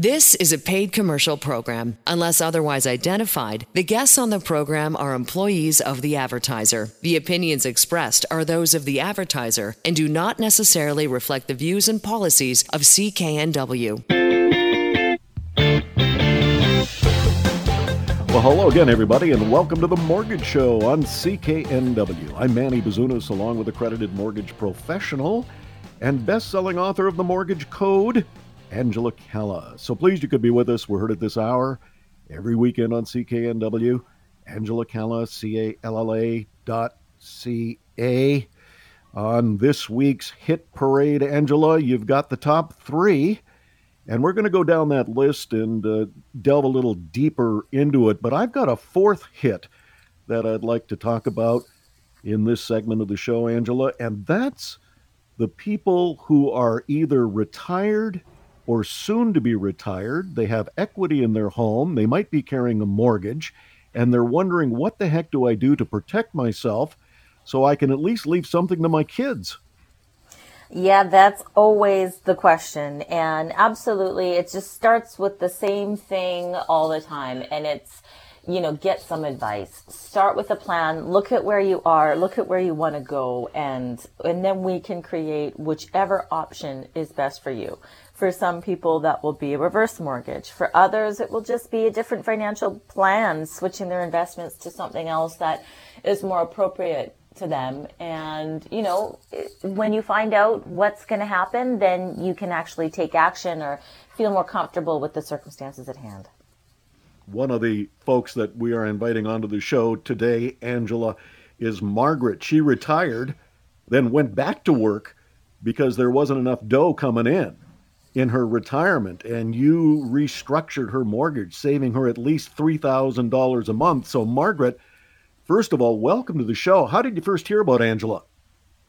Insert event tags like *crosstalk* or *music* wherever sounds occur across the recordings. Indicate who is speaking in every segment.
Speaker 1: This is a paid commercial program. Unless otherwise identified, the guests on the program are employees of the advertiser. The opinions expressed are those of the advertiser and do not necessarily reflect the views and policies of CKNW.
Speaker 2: Well, hello again, everybody, and welcome to the Mortgage Show on CKNW. I'm Manny Bazunas, along with accredited mortgage professional and best selling author of The Mortgage Code Angela Calla. So pleased you could be with us. We're heard at this hour every weekend on CKNW. Angela Calla, C A L L A dot C A. On this week's hit parade, Angela, you've got the top three, and we're going to go down that list and uh, delve a little deeper into it. But I've got a fourth hit that I'd like to talk about in this segment of the show, Angela, and that's the people who are either retired or soon to be retired. They have equity in their home. They might be carrying a mortgage, and they're wondering, what the heck do I do to protect myself so I can at least leave something to my kids?
Speaker 3: Yeah, that's always the question. And absolutely, it just starts with the same thing all the time. And it's, you know, get some advice. Start with a plan. Look at where you are. Look at where you want to go. And, and then we can create whichever option is best for you. For some people, that will be a reverse mortgage. For others, it will just be a different financial plan, switching their investments to something else that is more appropriate to them. And, you know, when you find out what's going to happen, then you can actually take action or feel more comfortable with the circumstances at hand.
Speaker 2: One of the folks that we are inviting onto the show today, Angela, is Margaret. She retired, then went back to work because there wasn't enough dough coming in in her retirement and you restructured her mortgage, saving her at least $3,000 a month. So, Margaret, first of all, welcome to the show. How did you first hear about Angela?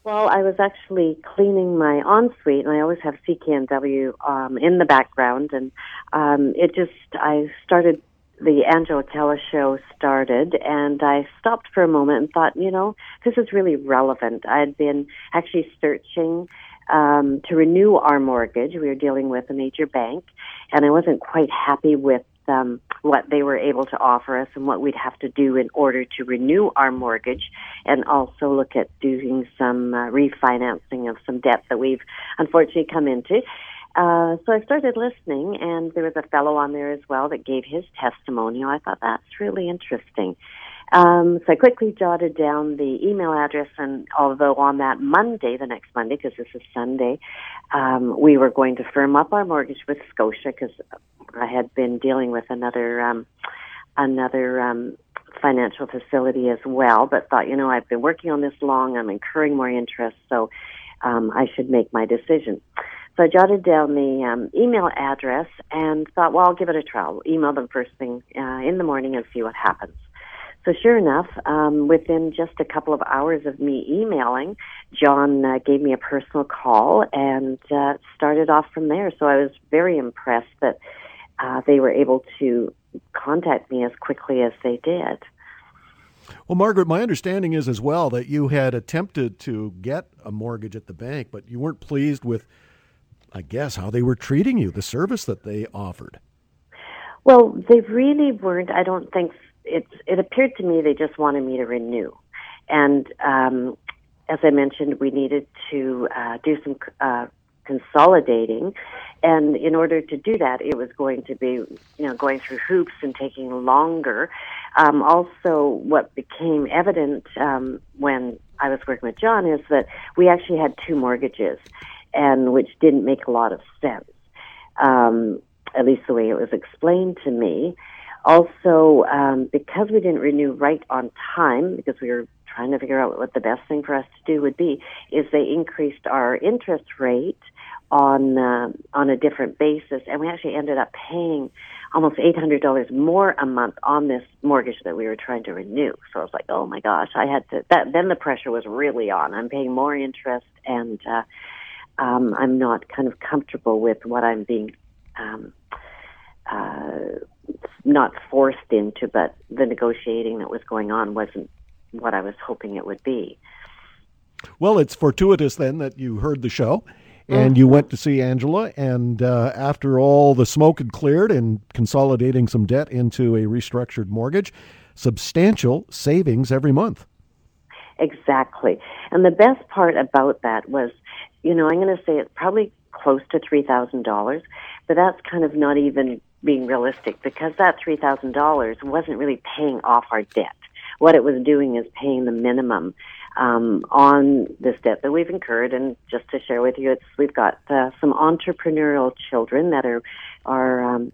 Speaker 4: Well, I was actually cleaning my ensuite, and I always have CKNW um, in the background. And um, it just, I started, the Angela Calla show started, and I stopped for a moment and thought, you know, this is really relevant. I had been actually searching um, to renew our mortgage. We were dealing with a major bank, and I wasn't quite happy with um, what they were able to offer us and what we'd have to do in order to renew our mortgage, and also look at doing some uh, refinancing of some debt that we've unfortunately come into. Uh, so I started listening, and there was a fellow on there as well that gave his testimonial. I thought that's really interesting. Um, so I quickly jotted down the email address, and although on that Monday, the next Monday, because this is Sunday, um, we were going to firm up our mortgage with Scotia because I had been dealing with another um, another um, financial facility as well, but thought, you know, I've been working on this long, I'm incurring more interest, so um, I should make my decision. So I jotted down the um, email address and thought, well, I'll give it a try. I'll email them first thing uh, in the morning and see what happens. So sure enough, um, within just a couple of hours of me emailing, John uh, gave me a personal call and uh, started off from there. So I was very impressed that uh, they were able to contact me as quickly as they did.
Speaker 2: Well, Margaret, my understanding is as well that you had attempted to get a mortgage at the bank, but you weren't pleased with, I guess, how they were treating you, the service that they offered.
Speaker 4: Well, they really weren't, I don't think, it it appeared to me they just wanted me to renew, and um, as I mentioned, we needed to uh, do some uh, consolidating, and in order to do that, it was going to be you know going through hoops and taking longer. Um, also, what became evident um, when I was working with John is that we actually had two mortgages, and which didn't make a lot of sense. Um, at least the way it was explained to me. Also, um, because we didn't renew right on time, because we were trying to figure out what the best thing for us to do would be, is they increased our interest rate on uh, on a different basis, and we actually ended up paying almost eight hundred dollars more a month on this mortgage that we were trying to renew. So I was like, oh my gosh, I had to. That then the pressure was really on. I'm paying more interest, and uh, um, I'm not kind of comfortable with what I'm being. Um, uh, not forced into, but the negotiating that was going on wasn't what I was hoping it would be.
Speaker 2: Well, it's fortuitous then that you heard the show and you went to see Angela. And uh, after all the smoke had cleared and consolidating some debt into a restructured mortgage, substantial savings every month.
Speaker 4: Exactly. And the best part about that was, you know, I'm going to say it's probably close to $3,000, but that's kind of not even being realistic because that $3,000 wasn't really paying off our debt. What it was doing is paying the minimum um, on this debt that we've incurred. And just to share with you, it's we've got uh, some entrepreneurial children that are are um,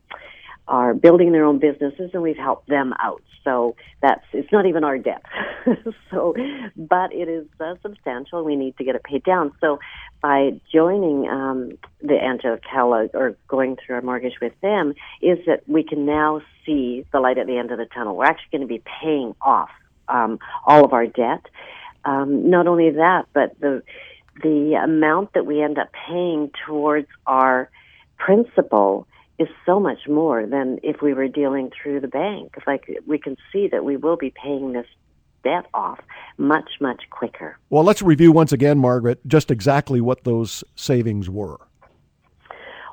Speaker 4: are building their own businesses, and we've helped them out. So that's it's not even our debt. *laughs* so, but it is uh, substantial. We need to get it paid down. So, by joining um, the Angela Calla or going through our mortgage with them, is that we can now see the light at the end of the tunnel. We're actually going to be paying off um, all of our debt. Um, not only that, but the the amount that we end up paying towards our principal is so much more than if we were dealing through the bank. Like we can see that we will be paying this debt off much, much quicker.
Speaker 2: Well, let's review once again, Margaret, just exactly what those savings were.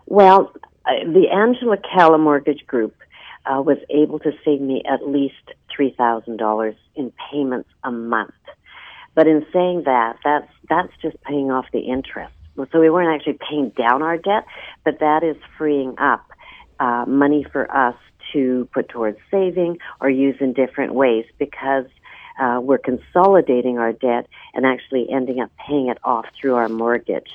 Speaker 4: Well, uh, the Angela Calla Mortgage Group uh, was able to save me at least $3,000 in payments a month. But in saying that, that's, that's just paying off the interest. So we weren't actually paying down our debt, but that is freeing up uh, money for us to put towards saving or use in different ways because uh, we're consolidating our debt and actually ending up paying it off through our mortgage.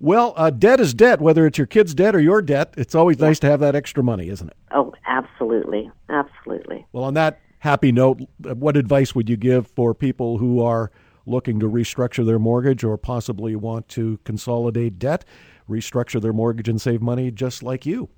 Speaker 2: Well, uh, debt is debt, whether it's your kid's debt or your debt. It's always yeah. nice to have that extra money, isn't it?
Speaker 4: Oh, absolutely. Absolutely.
Speaker 2: Well, on that happy note, what advice would you give for people who are looking to restructure their mortgage or possibly want to consolidate debt? Restructure their mortgage and save money just like you?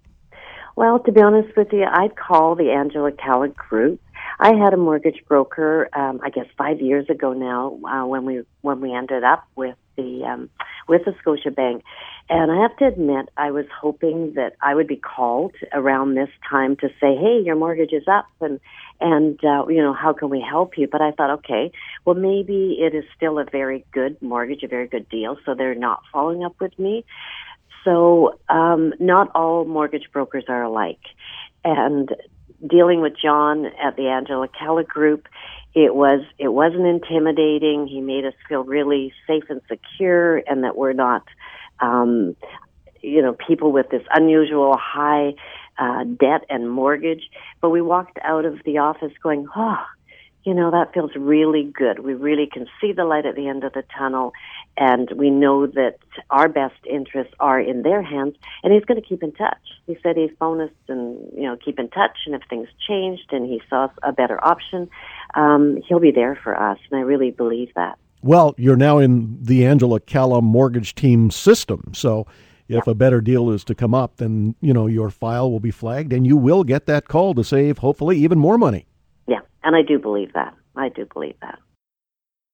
Speaker 4: Well, to be honest with you, I'd call the Angela Calla Group. I had a mortgage broker, um, I guess five years ago now, uh, when we when we ended up with the um, with the Scotia Bank, and I have to admit, I was hoping that I would be called around this time to say, "Hey, your mortgage is up," and and uh, you know, how can we help you? But I thought, okay, well, maybe it is still a very good mortgage, a very good deal, so they're not following up with me. So, um, not all mortgage brokers are alike, and dealing with John at the Angela Calla Group, it was it wasn't intimidating. He made us feel really safe and secure, and that we're not, um, you know, people with this unusual high uh, debt and mortgage. But we walked out of the office going, oh, you know, that feels really good. We really can see the light at the end of the tunnel, and we know that our best interests are in their hands. And he's going to keep in touch. He said he's us and you know keep in touch, and if things changed and he saw a better option, um, he'll be there for us. And I really believe that.
Speaker 2: Well, you're now in the Angela Calla mortgage team system, so if a better deal is to come up, then you know your file will be flagged, and you will get that call to save hopefully even more money.
Speaker 4: Yeah, and I do believe that. I do believe that.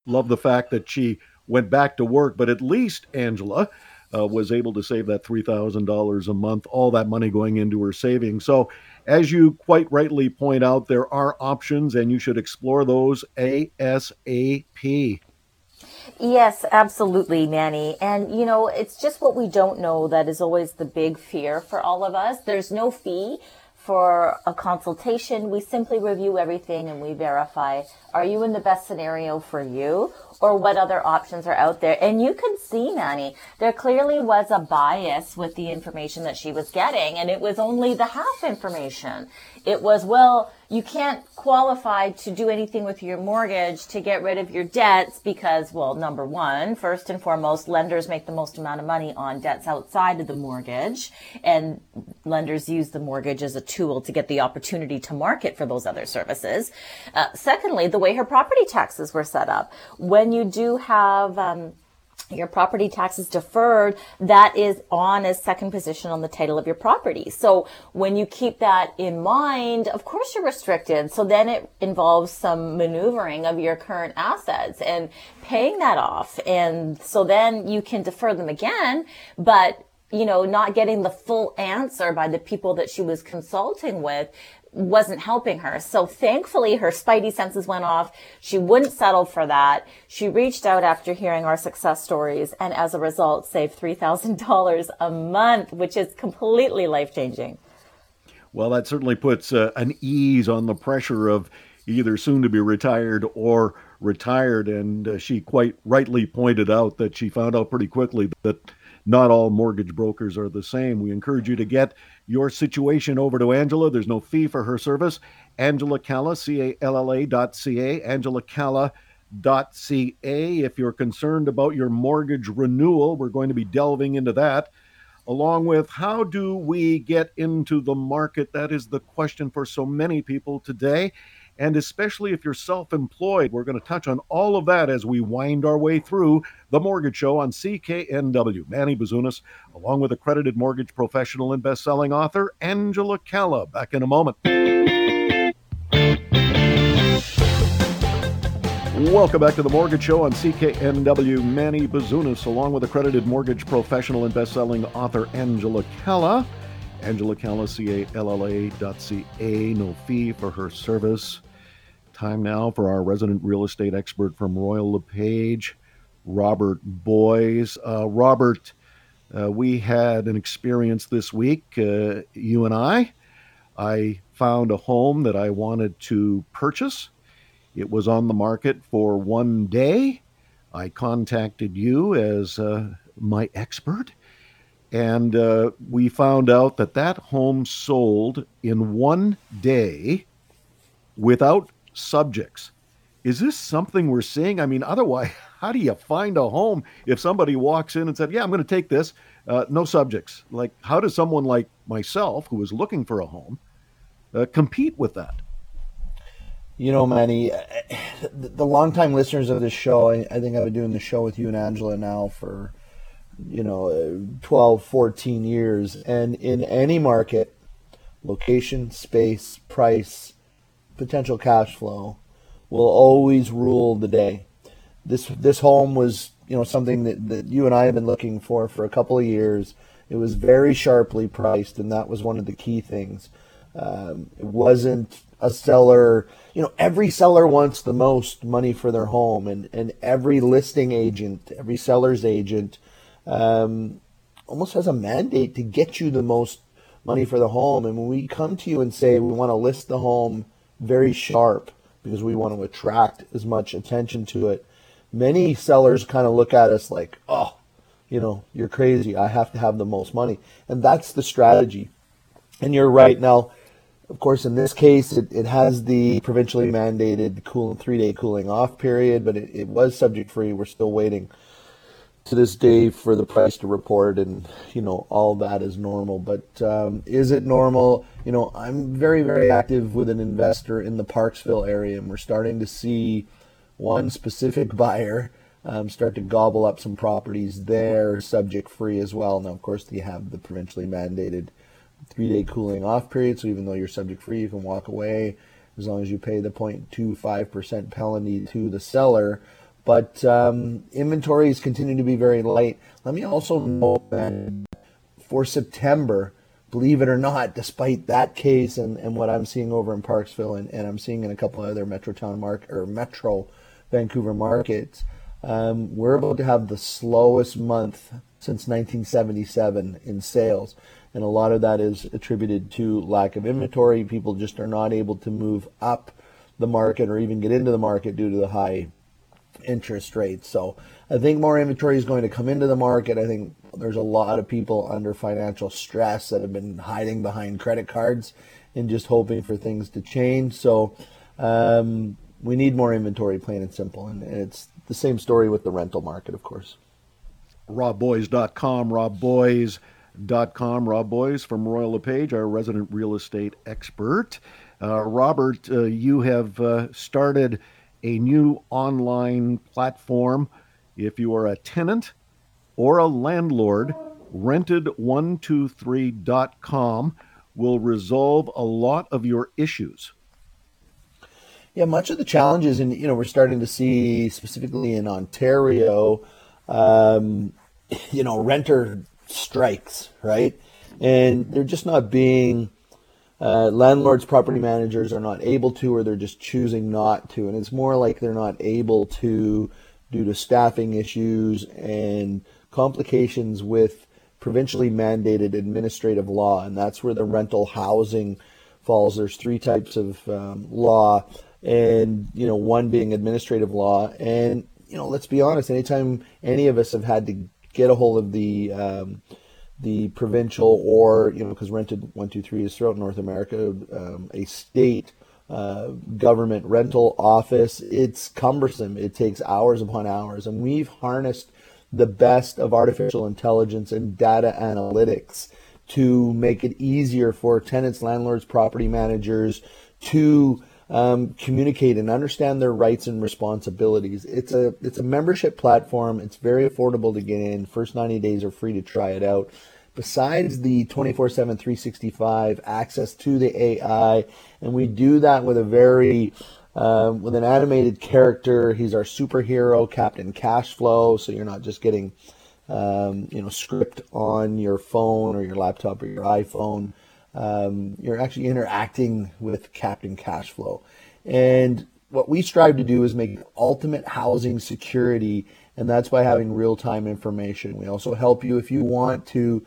Speaker 2: Love the fact that she went back to work, but at least Angela uh, was able to save that three thousand dollars a month, all that money going into her savings. So, as you quite rightly point out, there are options, and you should explore those ASAP.
Speaker 3: Yes, absolutely, Manny. And, you know, it's just what we don't know that is always the big fear for all of us. There's no fee for a consultation. We simply review everything and we verify are you in the best scenario for you or what other options are out there? And you can see, Manny, there clearly was a bias with the information that she was getting, and it was only the half information. It was, well, you can't qualify to do anything with your mortgage to get rid of your debts because, well, number one, first and foremost, lenders make the most amount of money on debts outside of the mortgage, and lenders use the mortgage as a tool to get the opportunity to market for those other services. Uh, secondly, the way her property taxes were set up. When you do have, um, your property taxes deferred, that is on as second position on the title of your property. So when you keep that in mind, of course you're restricted. So then it involves some maneuvering of your current assets and paying that off. And so then you can defer them again, but you know, not getting the full answer by the people that she was consulting with wasn't helping her. So thankfully her spidey senses went off. She wouldn't settle for that. She reached out after hearing our success stories and as a result saved $3,000 a month, which is completely life changing.
Speaker 2: Well, that certainly puts uh, an ease on the pressure of either soon to be retired or retired. And uh, she quite rightly pointed out that she found out pretty quickly that not all mortgage brokers are the same. We encourage you to get your situation over to Angela. There's no fee for her service. Angela Calla, C A L L A dot C A, Angela Calla dot C A. If you're concerned about your mortgage renewal, we're going to be delving into that. Along with how do we get into the market? That is the question for so many people today and especially if you're self employed. We're going to touch on all of that as we wind our way through the Mortgage Show on CKNW. Manny Bazunas, along with accredited mortgage professional and best selling author Angela Calla. Back in a moment. Welcome back to the Mortgage Show on CKNW. Manny Bazunas, along with accredited mortgage professional and best-selling author Angela Calla. Angela Calla, C-A-L-L-A dot C-A, no fee for her service. Time now for our resident real estate expert from Royal LePage, Robert Boys. Uh, Robert, uh, we had an experience this week, uh, you and I. I found a home that I wanted to purchase. It was on the market for one day. I contacted you as uh, my expert and uh, we found out that that home sold in one day without subjects. Is this something we're seeing? I mean, otherwise, *laughs* how do you find a home if somebody walks in and said, "Yeah, I'm going to take this," uh, no subjects? Like, how does someone like myself, who is looking for a home, uh, compete with that?
Speaker 5: You know, Manny, the longtime listeners of this show, I, I think I've been doing the show with you and Angela now for you know 12 14 years and in any market location space price potential cash flow will always rule the day. This this home was you know something that, that you and I have been looking for for a couple of years. It was very sharply priced and that was one of the key things. Um, it wasn't a seller you know every seller wants the most money for their home and and every listing agent every seller's agent um, almost has a mandate to get you the most money for the home. And when we come to you and say we want to list the home very sharp because we want to attract as much attention to it, many sellers kind of look at us like, oh, you know, you're crazy. I have to have the most money. And that's the strategy. And you're right. Now, of course, in this case, it, it has the provincially mandated cool three day cooling off period, but it, it was subject free. We're still waiting to this day for the price to report and you know all that is normal. But um, is it normal? You know i'm very very active with an investor in the parksville area and we're starting to see one specific *laughs* buyer um, start to gobble up some properties there subject free as well. Now of course you have the provincially mandated three day cooling off period so even though you're subject free you can walk away. As long as you pay the 0.25% penalty to the seller but um, inventories continue to be very light. Let me also note that for September, believe it or not, despite that case and, and what I'm seeing over in Parksville and, and I'm seeing in a couple other Metrotown market or Metro Vancouver markets, um, we're about to have the slowest month since 1977 in sales. And a lot of that is attributed to lack of inventory. People just are not able to move up the market or even get into the market due to the high interest rates. So I think more inventory is going to come into the market. I think there's a lot of people under financial stress that have been hiding behind credit cards and just hoping for things to change. So um, we need more inventory, plain and simple. And it's the same story with the rental market, of course.
Speaker 2: RobBoys.com, RobBoys.com, Rob Boys from Royal LePage, our resident real estate expert. Uh, Robert, uh, you have uh, started a new online platform. If you are a tenant or a landlord, rented123.com will resolve a lot of your issues.
Speaker 5: Yeah, much of the challenges, and you know, we're starting to see specifically in Ontario, um, you know, renter strikes, right? And they're just not being uh, landlords, property managers are not able to, or they're just choosing not to. And it's more like they're not able to due to staffing issues and complications with provincially mandated administrative law. And that's where the rental housing falls. There's three types of um, law, and you know, one being administrative law. And you know, let's be honest. Anytime any of us have had to get a hold of the um, the provincial or you know because rented one two three is throughout North America um, a state uh, government rental office it's cumbersome it takes hours upon hours and we've harnessed the best of artificial intelligence and data analytics to make it easier for tenants landlords property managers to um, communicate and understand their rights and responsibilities. It's a it's a membership platform. It's very affordable to get in. First 90 days are free to try it out besides the 24 7 365 access to the ai and we do that with a very um, with an animated character. He's our superhero captain cashflow so you're not just getting um, you know script on your phone or your laptop or your iphone. Um, you're actually interacting with captain cashflow. And what we strive to do is make ultimate housing security and that's by having real-time information. We also help you if you want to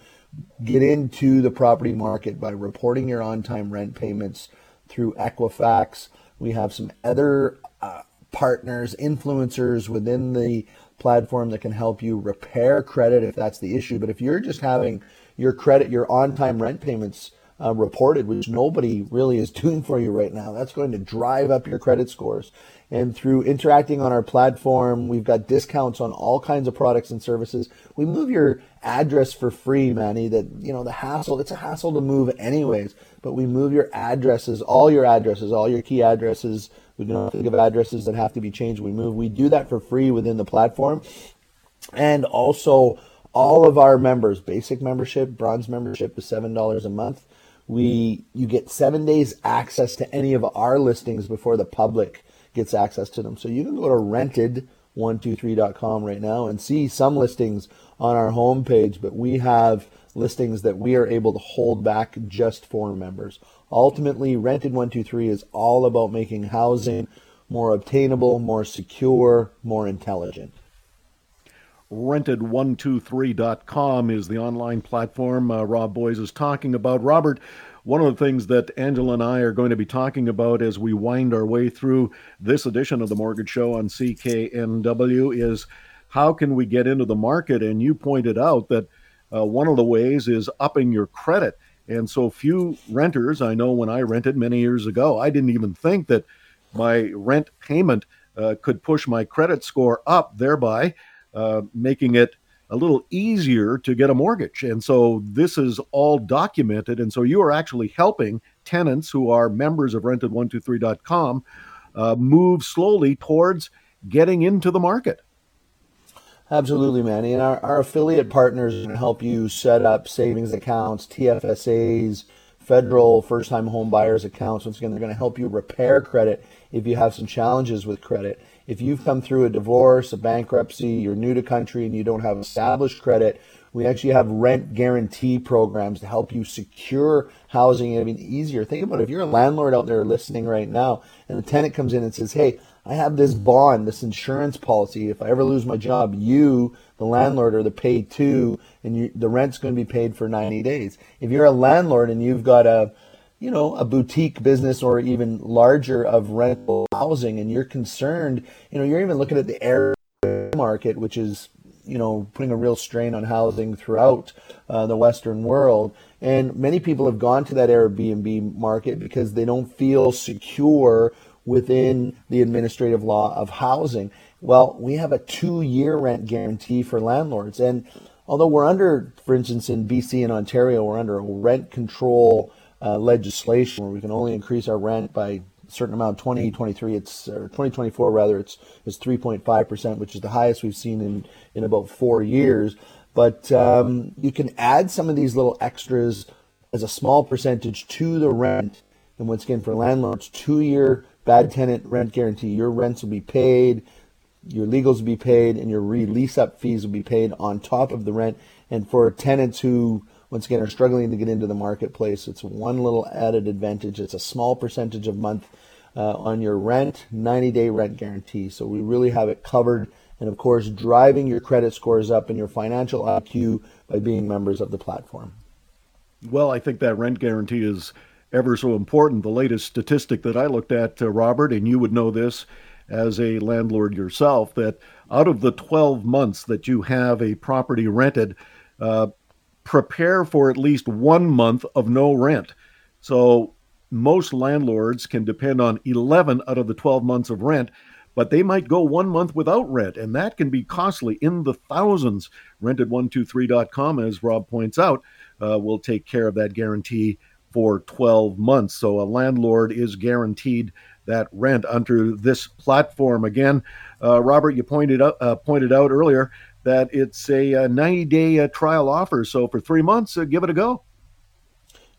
Speaker 5: get into the property market by reporting your on-time rent payments through Equifax. We have some other uh, partners, influencers within the platform that can help you repair credit if that's the issue. But if you're just having your credit, your on-time rent payments uh, reported, which nobody really is *laughs* doing for you right now, that's going to drive up your credit scores. And through interacting on our platform, we've got discounts on all kinds of products and services. We move your address for free, Manny. That, you know, the hassle, it's a hassle to move anyways, but we move your addresses, all your addresses, all your key addresses. We don't think of addresses that have to be changed. We move. We do that for free within the platform. And also, all of our members, basic membership, bronze membership is $7 a month. We, you get seven days access to any of our listings before the public gets access to them. So you can go to rented123.com right now and see some listings on our homepage, but we have listings that we are able to hold back just for members. Ultimately, Rented 123 is all about making housing more obtainable, more secure, more intelligent.
Speaker 2: Rented123.com is the online platform uh, Rob Boys is talking about. Robert, one of the things that Angela and I are going to be talking about as we wind our way through this edition of the Mortgage Show on CKNW is how can we get into the market? And you pointed out that uh, one of the ways is upping your credit. And so few renters, I know when I rented many years ago, I didn't even think that my rent payment uh, could push my credit score up, thereby uh, making it a little easier to get a mortgage. And so this is all documented. And so you are actually helping tenants who are members of rented123.com uh, move slowly towards getting into the market.
Speaker 5: Absolutely, Manny. And our, our affiliate partners help you set up savings accounts, TFSAs, federal first time home buyers accounts. Once again, they're going to help you repair credit if you have some challenges with credit if you've come through a divorce, a bankruptcy, you're new to country and you don't have established credit, we actually have rent guarantee programs to help you secure housing I mean easier. Think about it. If you're a landlord out there listening right now and the tenant comes in and says, Hey, I have this bond, this insurance policy. If I ever lose my job, you, the landlord, are the pay to, and you, the rent's going to be paid for 90 days. If you're a landlord and you've got a you know, a boutique business or even larger of rental housing and you're concerned, you know, you're even looking at the air market, which is, you know, putting a real strain on housing throughout uh, the Western world. And many people have gone to that Airbnb market because they don't feel secure within the administrative law of housing. Well, we have a two year rent guarantee for landlords. And although we're under, for instance, in BC and Ontario, we're under a rent control uh, legislation where we can only increase our rent by a certain amount. 2023, it's or 2024 rather, it's it's 3.5 percent, which is the highest we've seen in in about four years. But um, you can add some of these little extras as a small percentage to the rent. And once again, for landlords, two-year bad tenant rent guarantee. Your rents will be paid, your legals will be paid, and your release up fees will be paid on top of the rent. And for tenants who once again are struggling to get into the marketplace, it's one little added advantage. It's a small percentage of month uh, on your rent, 90 day rent guarantee. So we really have it covered. And of course, driving your credit scores up and your financial IQ by being members of the platform.
Speaker 2: Well, I think that rent guarantee is ever so important. The latest statistic that I looked at, uh, Robert, and you would know this as a landlord yourself, that out of the 12 months that you have a property rented, uh, prepare for at least one month of no rent. So most landlords can depend on 11 out of the 12 months of rent, but they might go one month without rent, and that can be costly in the thousands. Rented123.com, as Rob points out, uh, will take care of that guarantee for 12 months. So a landlord is guaranteed that rent under this platform. Again, uh, Robert, you pointed out, uh, pointed out earlier that it's a 90 day uh, trial offer. So for three months, uh, give it a go.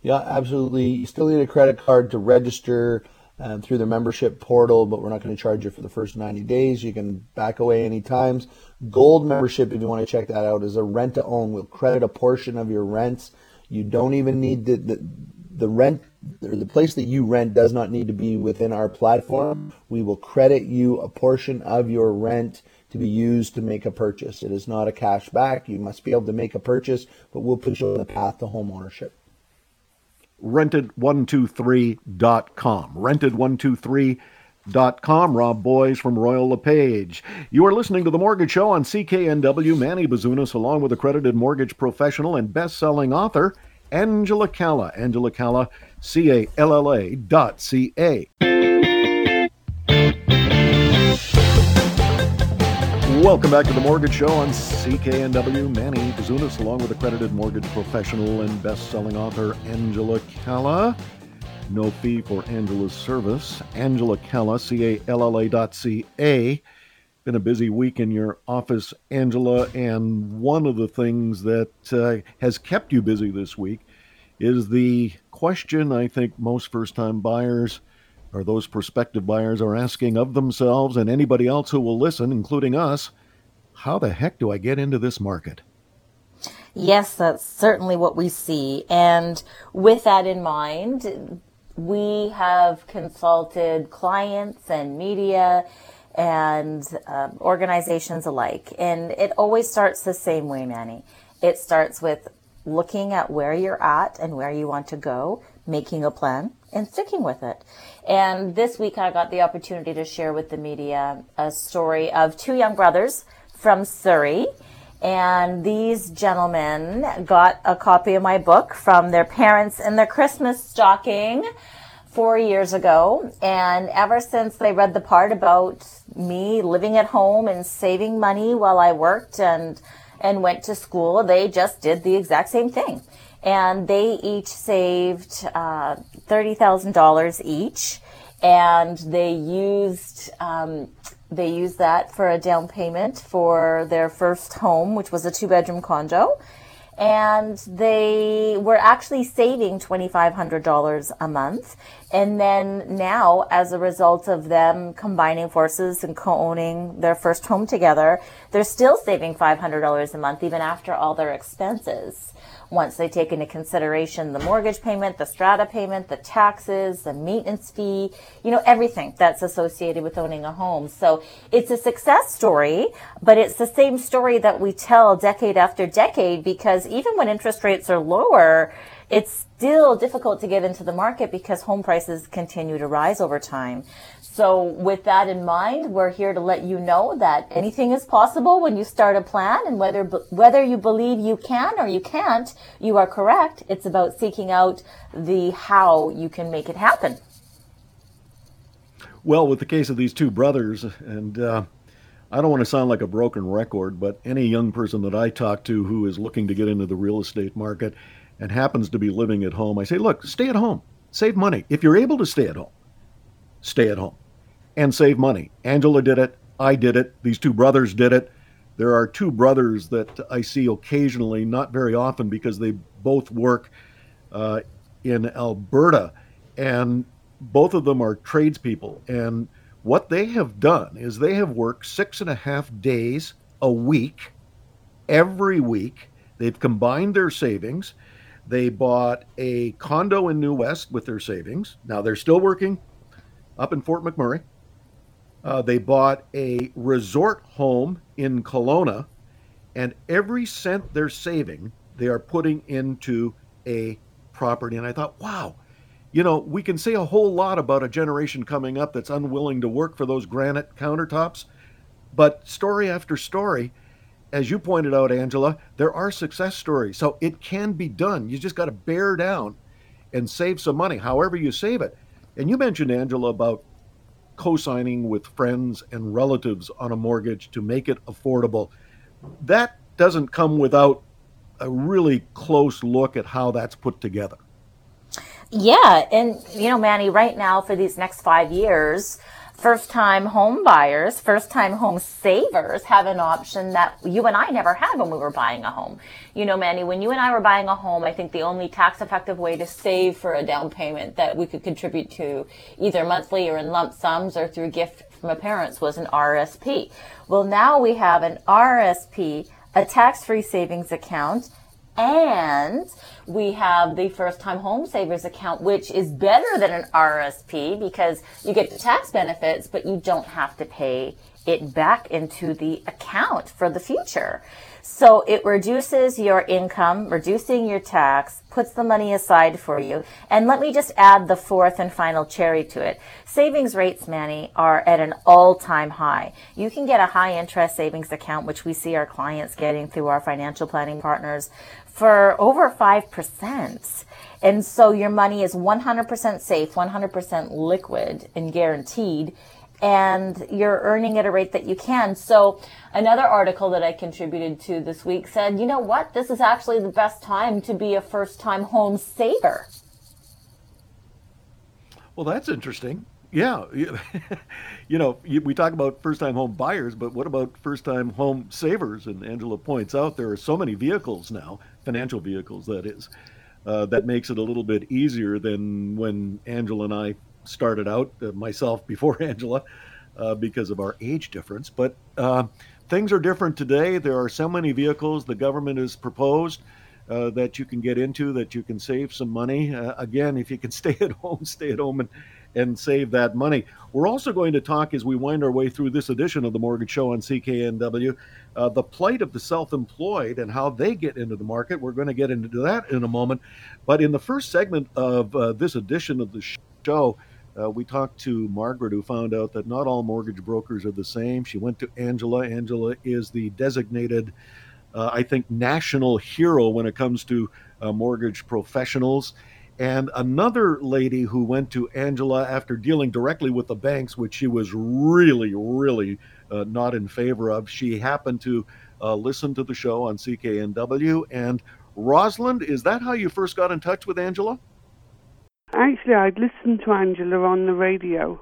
Speaker 5: Yeah, absolutely. You still need a credit card to register um, through the membership portal, but we're not going to charge you for the first 90 days. You can back away any times. Gold membership, if you want to check that out, is a rent to own. We'll credit a portion of your rents. You don't even need the, the, the rent or the place that you rent does not need to be within our platform. We will credit you a portion of your rent to be used to make a purchase. It is not a cash back. You must be able to make a purchase, but we'll put you on the path to home ownership
Speaker 2: rented123.com. Rented123.com. Rob Boys from Royal LePage. You are listening to The Mortgage Show on CKNW. Manny Bazunas, along with accredited mortgage professional and best selling author, Angela Calla. Angela Calla, C A L L A dot C A. Welcome back to the Mortgage Show on CKNW. Manny Bazunas, along with accredited mortgage professional and best-selling author Angela Calla. No fee for Angela's service. Angela Calla, C-A-L-L-A dot C-A. Been a busy week in your office, Angela, and one of the things that uh, has kept you busy this week is the question I think most first-time buyers – or those prospective buyers are asking of themselves and anybody else who will listen, including us, how the heck do I get into this market?
Speaker 3: Yes, that's certainly what we see. And with that in mind, we have consulted clients and media and uh, organizations alike. And it always starts the same way, Manny. It starts with looking at where you're at and where you want to go, making a plan, and sticking with it. And this week I got the opportunity to share with the media a story of two young brothers from Surrey. And these gentlemen got a copy of my book from their parents in their Christmas stocking four years ago. And ever since they read the part about me living at home and saving money while I worked and and went to school, they just did the exact same thing and they each saved uh, $30,000 each. And they used, um, they used that for a down payment for their first home, which was a two bedroom condo. And they were actually saving $2,500 a month. And then now, as a result of them combining forces and co-owning their first home together, they're still saving $500 a month, even after all their expenses once they take into consideration the mortgage payment, the strata payment, the taxes, the maintenance fee, you know, everything that's associated with owning a home. So it's a success story, but it's the same story that we tell decade after decade because even when interest rates are lower, it's still difficult to get into the market because home prices continue to rise over time. So with that in mind, we're here to let you know that anything is possible when you start a plan and whether, whether you believe you can or you can't, you are correct. It's about seeking out the how you can make it happen.
Speaker 2: Well, with the case of these two brothers, and uh, I don't want to sound like a broken record, but any young person that I talk to who is looking to get into the real estate market and happens to be living at home, I say, look, stay at home, save money. If you're able to stay at home, stay at home and save money. Angela did it. I did it. These two brothers did it. There are two brothers that I see occasionally, not very often because they both work uh, in Alberta. And both of them are tradespeople. And what they have done is they have worked six and a half days a week, every week. They've combined their savings. They bought a condo in New West with their savings. Now they're still working up in Fort McMurray. Uh, they bought a resort home in Kelowna, and every cent they're saving, they are putting into a property. And I thought, wow, you know, we can say a whole lot about a generation coming up that's unwilling to work for those granite countertops, but story after story, as you pointed out, Angela, there are success stories. So it can be done. You just got to bear down and save some money, however you save it. And you mentioned, Angela, about co signing with friends and relatives on a mortgage to make it affordable. That doesn't come without a really close look at how that's put together.
Speaker 3: Yeah. And, you know, Manny, right now for these next five years, first time home buyers, first time home savers have an option that you and I never had when we were buying a home. You know, Manny, when you and I were buying a home, I think the only tax effective way to save for a down payment that we could contribute to either monthly or in lump sums or through a gift from a parents was an RSP. Well, now we have an RSP, a tax free savings account and we have the first time home savers account, which is better than an RSP because you get the tax benefits, but you don't have to pay it back into the account for the future. So it reduces your income, reducing your tax, puts the money aside for you. And let me just add the fourth and final cherry to it. Savings rates, Manny, are at an all-time high. You can get a high interest savings account, which we see our clients getting through our financial planning partners for over 5%. And so your money is 100% safe, 100% liquid and guaranteed and you're earning at a rate that you can. So another article that I contributed to this week said, you know what? This is actually the best time to be a first time home saver.
Speaker 2: Well, that's interesting. Yeah. *laughs* you know, we talk about first time home buyers, but what about first time home savers? And Angela points out there are so many vehicles now, financial vehicles, that is, uh, that makes it a little bit easier than when Angela and I started out, uh, myself before *laughs* Angela, uh, because of our age difference. But uh, things are different today. There are so many vehicles the government has proposed uh, that you can get into that you can save some money. Uh, again, if you can *laughs* stay at home, stay at home and and save that money. We're also going to talk as we wind our way through this edition of the Mortgage Show on CKNW, uh, the plight of the self-employed and how they get into the market. We're going to get into that in a moment. But in the first segment of uh, this edition of the show, uh, we talked to Margaret, who found out that not all mortgage brokers are the same. She went to Angela. Angela is the designated, uh, I think, national hero when it comes to uh, mortgage professionals. And another lady who went to Angela after dealing directly with the banks, which she was really, really uh, not in favor of, she happened to uh, listen to the show on CKNW. And Rosalind, is that how you first got in touch with Angela?
Speaker 6: Actually, I'd listened to Angela on the radio,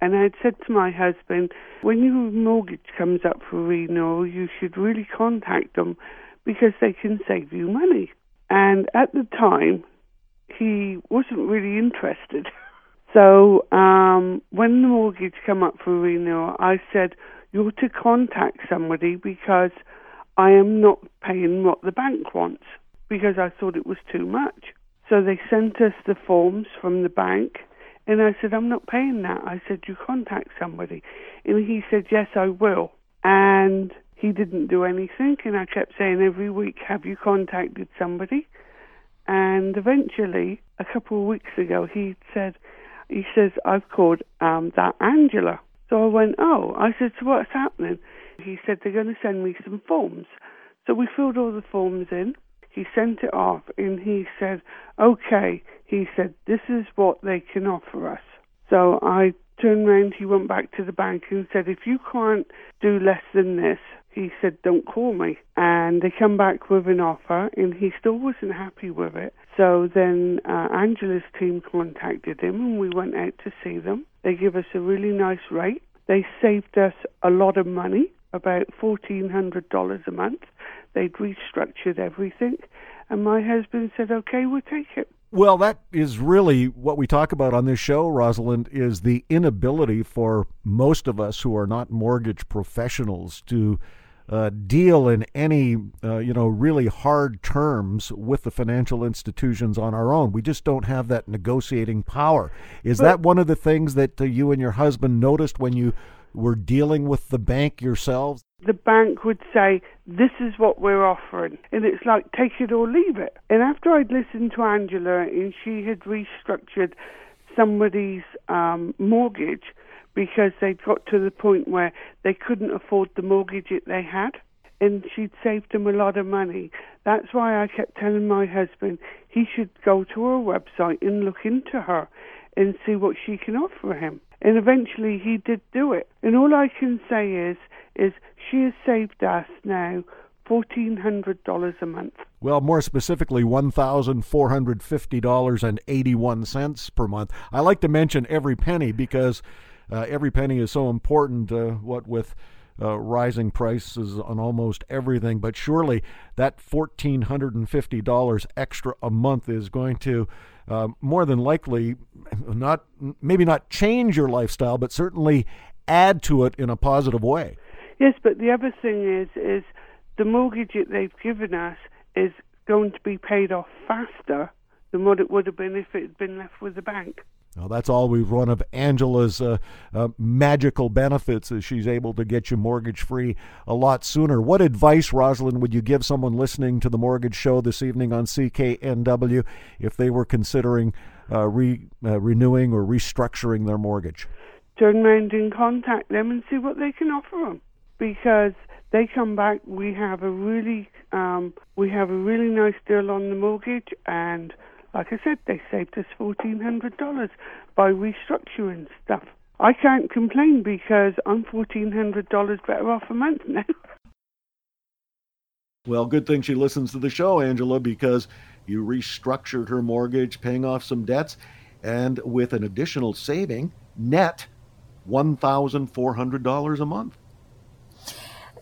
Speaker 6: and I'd said to my husband, when your mortgage comes up for renewal, you should really contact them because they can save you money. And at the time, he wasn't really interested. *laughs* So um, when the mortgage came up for renewal, I said, you're to contact somebody because I am not paying what the bank wants because I thought it was too much. So they sent us the forms from the bank, and I said, I'm not paying that. I said, You contact somebody. And he said, Yes, I will. And he didn't do anything, and I kept saying every week, Have you contacted somebody? And eventually, a couple of weeks ago, he said, He says, I've called um, that Angela. So I went, Oh, I said, So what's happening? He said, They're going to send me some forms. So we filled all the forms in he sent it off and he said, okay, he said, this is what they can offer us. So I turned around, he went back to the bank and said, if you can't do less than this, he said, don't call me. And they come back with an offer and he still wasn't happy with it. So then uh, Angela's team contacted him and we went out to see them. They give us a really nice rate. They saved us a lot of money, about $1,400 a month. They'd restructured everything. And my husband said, okay, we'll take it.
Speaker 2: Well, that is really what we talk about on this show, Rosalind, is the inability for most of us who are not mortgage professionals to uh, deal in any uh, you know really hard terms with the financial institutions on our own. We just don't have that negotiating power. Is but, that one of the things that uh, you and your husband noticed when you were dealing with the bank yourselves?
Speaker 6: The bank would say, "This is what we're offering," and it's like take it or leave it. And after I'd listened to Angela and she had restructured somebody's um, mortgage because they'd got to the point where they couldn't afford the mortgage that they had. And she'd saved them a lot of money. That's why I kept telling my husband he should go to her website and look into her and see what she can offer him. And eventually he did do it. And all I can say is, is she has saved us now $1,400 a month.
Speaker 2: Well, more specifically, $1,450.81 per month. I like to mention every penny because uh, every penny is so important, uh, what with uh, rising prices on almost everything. But surely that $1,450 extra a month is going to uh, more than likely not, maybe not change your lifestyle, but certainly add to it in a positive way.
Speaker 6: Yes, but the other thing is, is the mortgage that they've given us is going to be paid off faster than what it would have been if it had been left with the bank.
Speaker 2: Well, that's all we've run of Angela's uh, uh, magical benefits is she's able to get you mortgage free a lot sooner. What advice, Rosalind, would you give someone listening to the Mortgage Show this evening on CKNW if they were considering uh, re, uh, renewing or restructuring their mortgage?
Speaker 6: Turn around and contact them and see what they can offer them because they come back. We have a really um, we have a really nice deal on the mortgage, and like I said, they saved us fourteen hundred dollars by restructuring stuff. I can't complain because I'm fourteen hundred dollars better off a month now. *laughs*
Speaker 2: Well, good thing she listens to the show, Angela, because you restructured her mortgage, paying off some debts, and with an additional saving, net $1,400 a month.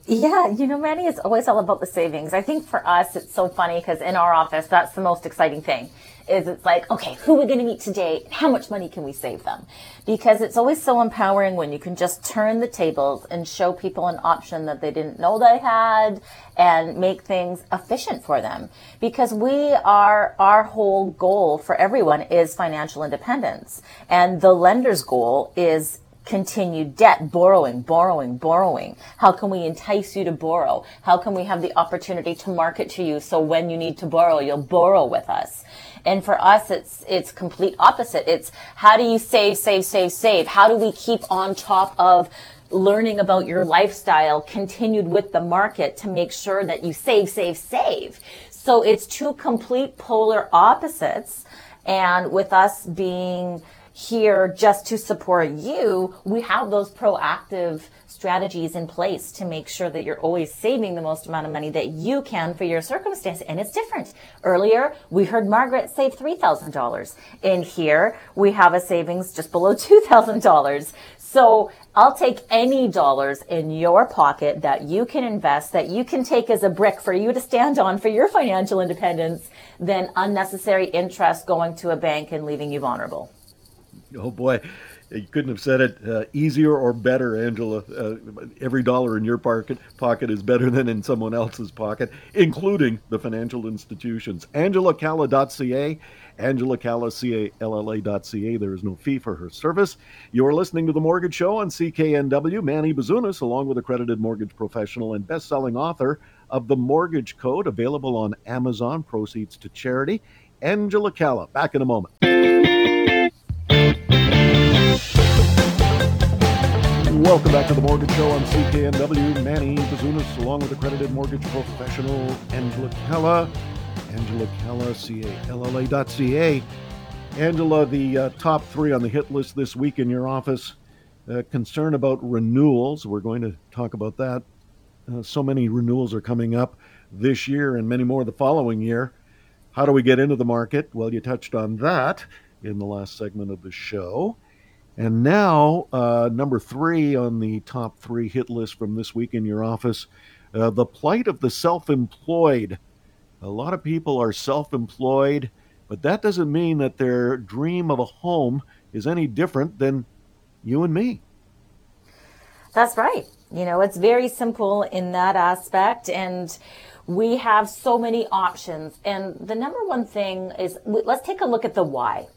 Speaker 3: Yeah, you know, Manny, it's always all about the savings. I think for us, it's so funny because in our office, that's the most exciting thing. Is it's like, okay, who are we going to meet today? How much money can we save them? Because it's always so empowering when you can just turn the tables and show people an option that they didn't know they had and make things efficient for them. Because we are, our whole goal for everyone is financial independence. And the lender's goal is continued debt, borrowing, borrowing, borrowing. How can we entice you to borrow? How can we have the opportunity to market to you so when you need to borrow, you'll borrow with us? And for us, it's, it's complete opposite. It's how do you save, save, save, save? How do we keep on top of learning about your lifestyle continued with the market to make sure that you save, save, save? So it's two complete polar opposites. And with us being, here just to support you, we have those proactive strategies in place to make sure that you're always saving the most amount of money that you can for your circumstance. And it's different. Earlier, we heard Margaret save $3,000. In here, we have a savings just below $2,000. So I'll take any dollars in your pocket that you can invest, that you can take as a brick for you to stand on for your financial independence than unnecessary interest going to a bank and leaving you vulnerable.
Speaker 2: Oh boy, you couldn't have said it uh, easier or better, Angela. Uh, every dollar in your pocket pocket is better than in someone else's pocket, including the financial institutions. AngelaCalla.ca, AngelaCalla.ca. There is no fee for her service. You're listening to The Mortgage Show on CKNW. Manny Bazunas, along with accredited mortgage professional and best-selling author of The Mortgage Code, available on Amazon, proceeds to charity. Angela Calla, back in a moment. Welcome back to the Mortgage Show on CKNW. Manny Bazunas, along with accredited mortgage professional Angela Calla. Angela Kella, Calla, C-A-L-L-A.ca. Angela, the uh, top three on the hit list this week in your office. Uh, concern about renewals. We're going to talk about that. Uh, so many renewals are coming up this year and many more the following year. How do we get into the market? Well, you touched on that in the last segment of the show. And now, uh, number three on the top three hit list from this week in your office uh, the plight of the self employed. A lot of people are self employed, but that doesn't mean that their dream of a home is any different than you and me.
Speaker 3: That's right. You know, it's very simple in that aspect. And we have so many options. And the number one thing is let's take a look at the why.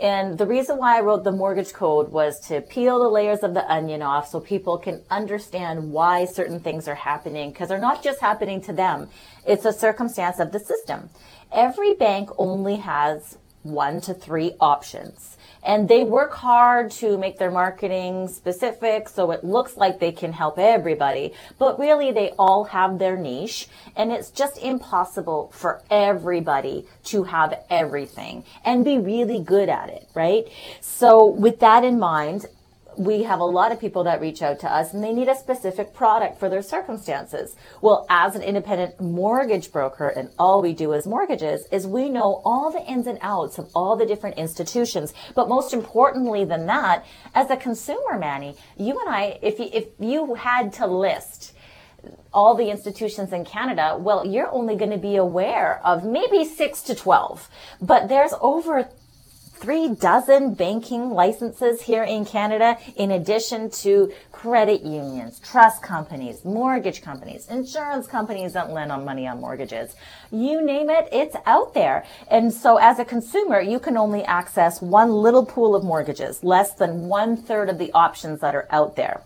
Speaker 3: And the reason why I wrote the mortgage code was to peel the layers of the onion off so people can understand why certain things are happening because they're not just happening to them. It's a circumstance of the system. Every bank only has one to three options and they work hard to make their marketing specific so it looks like they can help everybody. But really they all have their niche and it's just impossible for everybody to have everything and be really good at it right? So with that in mind we have a lot of people that reach out to us and they need a specific product for their circumstances. Well, as an independent mortgage broker and all we do is mortgages is we know all the ins and outs of all the different institutions. But most importantly than that, as a consumer, Manny, you and I, if you, if you had to list all the institutions in Canada, well, you're only going to be aware of maybe six to 12, but there's over three dozen banking licenses here in Canada, in addition to credit unions, trust companies, mortgage companies, insurance companies that lend on money on mortgages. You name it, it's out there. And so as a consumer, you can only access one little pool of mortgages, less than one third of the options that are out there.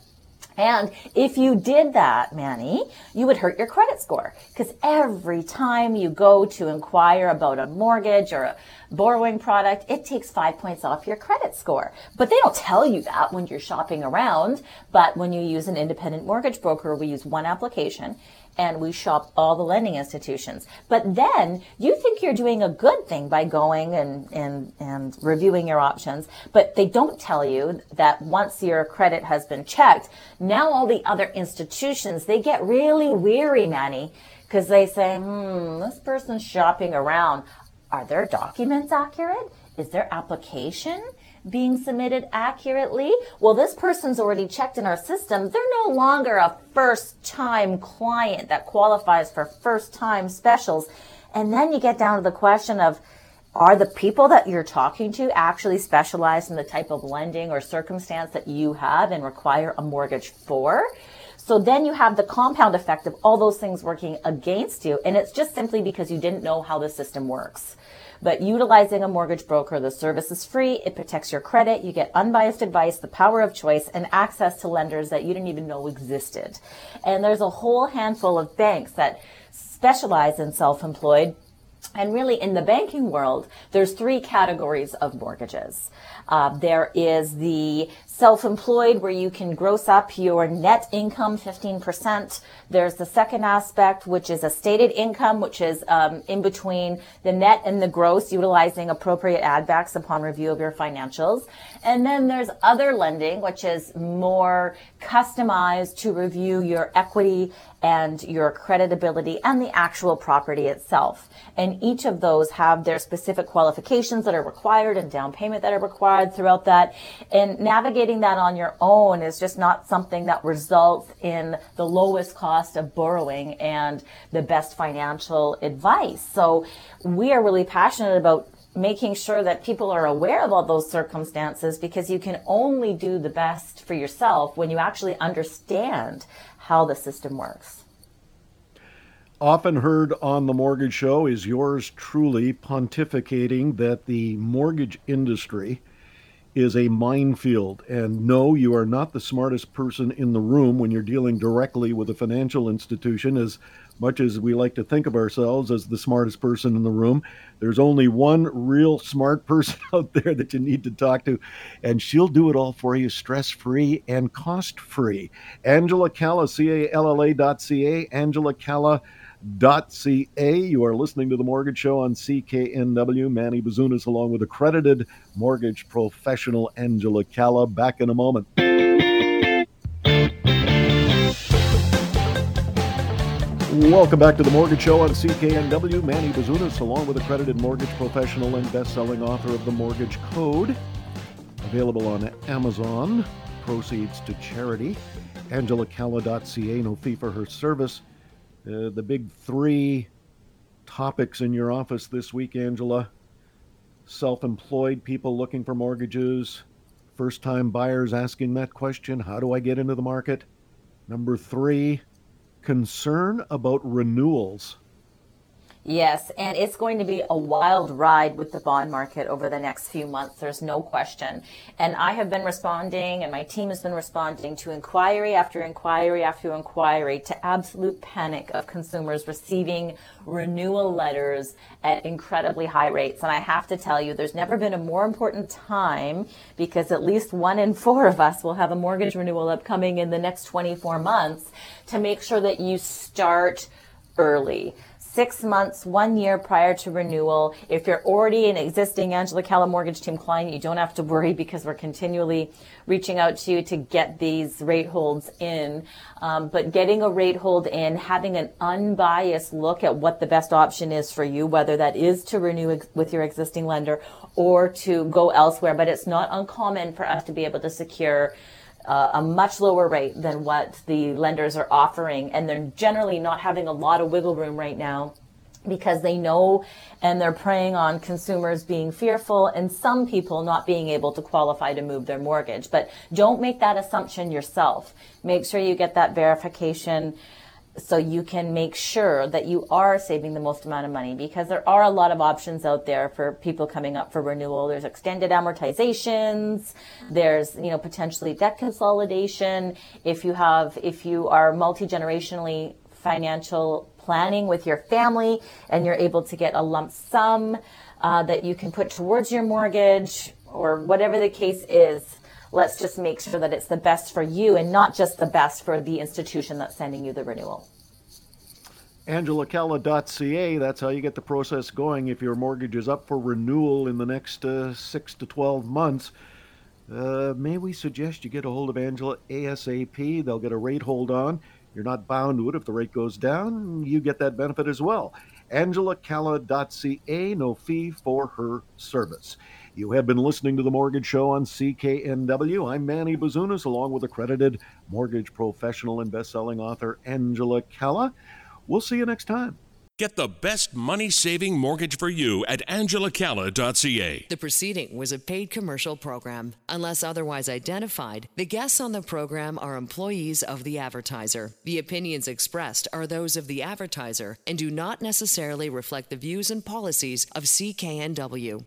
Speaker 3: And if you did that, Manny, you would hurt your credit score because every time you go to inquire about a mortgage or a borrowing product, it takes five points off your credit score. But they don't tell you that when you're shopping around. But when you use an independent mortgage broker, we use one application and we shop all the lending institutions. But then you think you're doing a good thing by going and, and, and reviewing your options, but they don't tell you that once your credit has been checked, now all the other institutions, they get really weary, Manny, because they say, hmm, this person's shopping around. Are their documents accurate? Is their application being submitted accurately? Well, this person's already checked in our system. They're no longer a first time client that qualifies for first time specials. And then you get down to the question of, are the people that you're talking to actually specialized in the type of lending or circumstance that you have and require a mortgage for? So then you have the compound effect of all those things working against you. And it's just simply because you didn't know how the system works. But utilizing a mortgage broker, the service is free. It protects your credit. You get unbiased advice, the power of choice, and access to lenders that you didn't even know existed. And there's a whole handful of banks that specialize in self-employed and really, in the banking world, there's three categories of mortgages. Uh, there is the self-employed where you can gross up your net income 15%. There's the second aspect, which is a stated income, which is um, in between the net and the gross, utilizing appropriate add backs upon review of your financials. And then there's other lending, which is more customized to review your equity and your creditability and the actual property itself. And each of those have their specific qualifications that are required and down payment that are required throughout that. And navigating that on your own is just not something that results in the lowest cost of borrowing and the best financial advice. So we are really passionate about making sure that people are aware of all those circumstances because you can only do the best for yourself when you actually understand how the system works.
Speaker 2: Often heard on the Mortgage Show is yours truly pontificating that the mortgage industry is a minefield. And no, you are not the smartest person in the room when you're dealing directly with a financial institution, as much as we like to think of ourselves as the smartest person in the room. There's only one real smart *laughs* person out there that you need to talk to, and she'll do it all for you stress free and cost free. Angela Calla, C A L L A dot C A, Angela Calla ca. You are listening to the Mortgage Show on CKNW. Manny Bazunas, along with accredited mortgage professional Angela Calla. Back in a moment. Welcome back to the Mortgage Show on CKNW. Manny Bazunas, along with accredited mortgage professional and best-selling author of The Mortgage Code, available on Amazon. Proceeds to charity. AngelaCalla.ca, no fee for her service. Uh, the big three topics in your office this week, Angela self employed people looking for mortgages, first time buyers asking that question how do I get into the market? Number three, concern about renewals.
Speaker 3: Yes, and it's going to be a wild ride with the bond market over the next few months. There's no question. And I have been responding, and my team has been responding to inquiry after inquiry after inquiry to absolute panic of consumers receiving renewal letters at incredibly high rates. And I have to tell you, there's never been a more important time because at least one in four of us will have a mortgage renewal upcoming in the next 24 months to make sure that you start early six months, one year prior to renewal. If you're already an existing Angela Calla mortgage team client, you don't have to worry because we're continually reaching out to you to get these rate holds in. Um, but getting a rate hold in, having an unbiased look at what the best option is for you, whether that is to renew ex- with your existing lender or to go elsewhere. But it's not uncommon for us to be able to secure uh, a much lower rate than what the lenders are offering. And they're generally not having a lot of wiggle room right now because they know and they're preying on consumers being fearful and some people not being able to qualify to move their mortgage. But don't make that assumption yourself. Make sure you get that verification so you can make sure that you are saving the most amount of money because there are a lot of options out there for people coming up for renewal. There's extended amortizations. There's, you know, potentially debt consolidation. If you have, if you are multi-generationally financial planning with your family and you're able to get a lump sum uh, that you can put towards your mortgage or whatever the case is, let's just make sure that it's the best for you and not just the best for the institution that's sending you the renewal.
Speaker 2: AngelaCalla.ca, that's how you get the process going if your mortgage is up for renewal in the next uh, 6 to 12 months. Uh, may we suggest you get a hold of Angela ASAP? They'll get a rate hold on. You're not bound to it. If the rate goes down, you get that benefit as well. AngelaCalla.ca, no fee for her service. You have been listening to The Mortgage Show on CKNW. I'm Manny Bazunas, along with accredited mortgage professional and best-selling author Angela Calla. We'll see you next time.
Speaker 7: Get the best money saving mortgage for you at angelacalla.ca.
Speaker 1: The proceeding was a paid commercial program. Unless otherwise identified, the guests on the program are employees of the advertiser. The opinions expressed are those of the advertiser and do not necessarily reflect the views and policies of CKNW.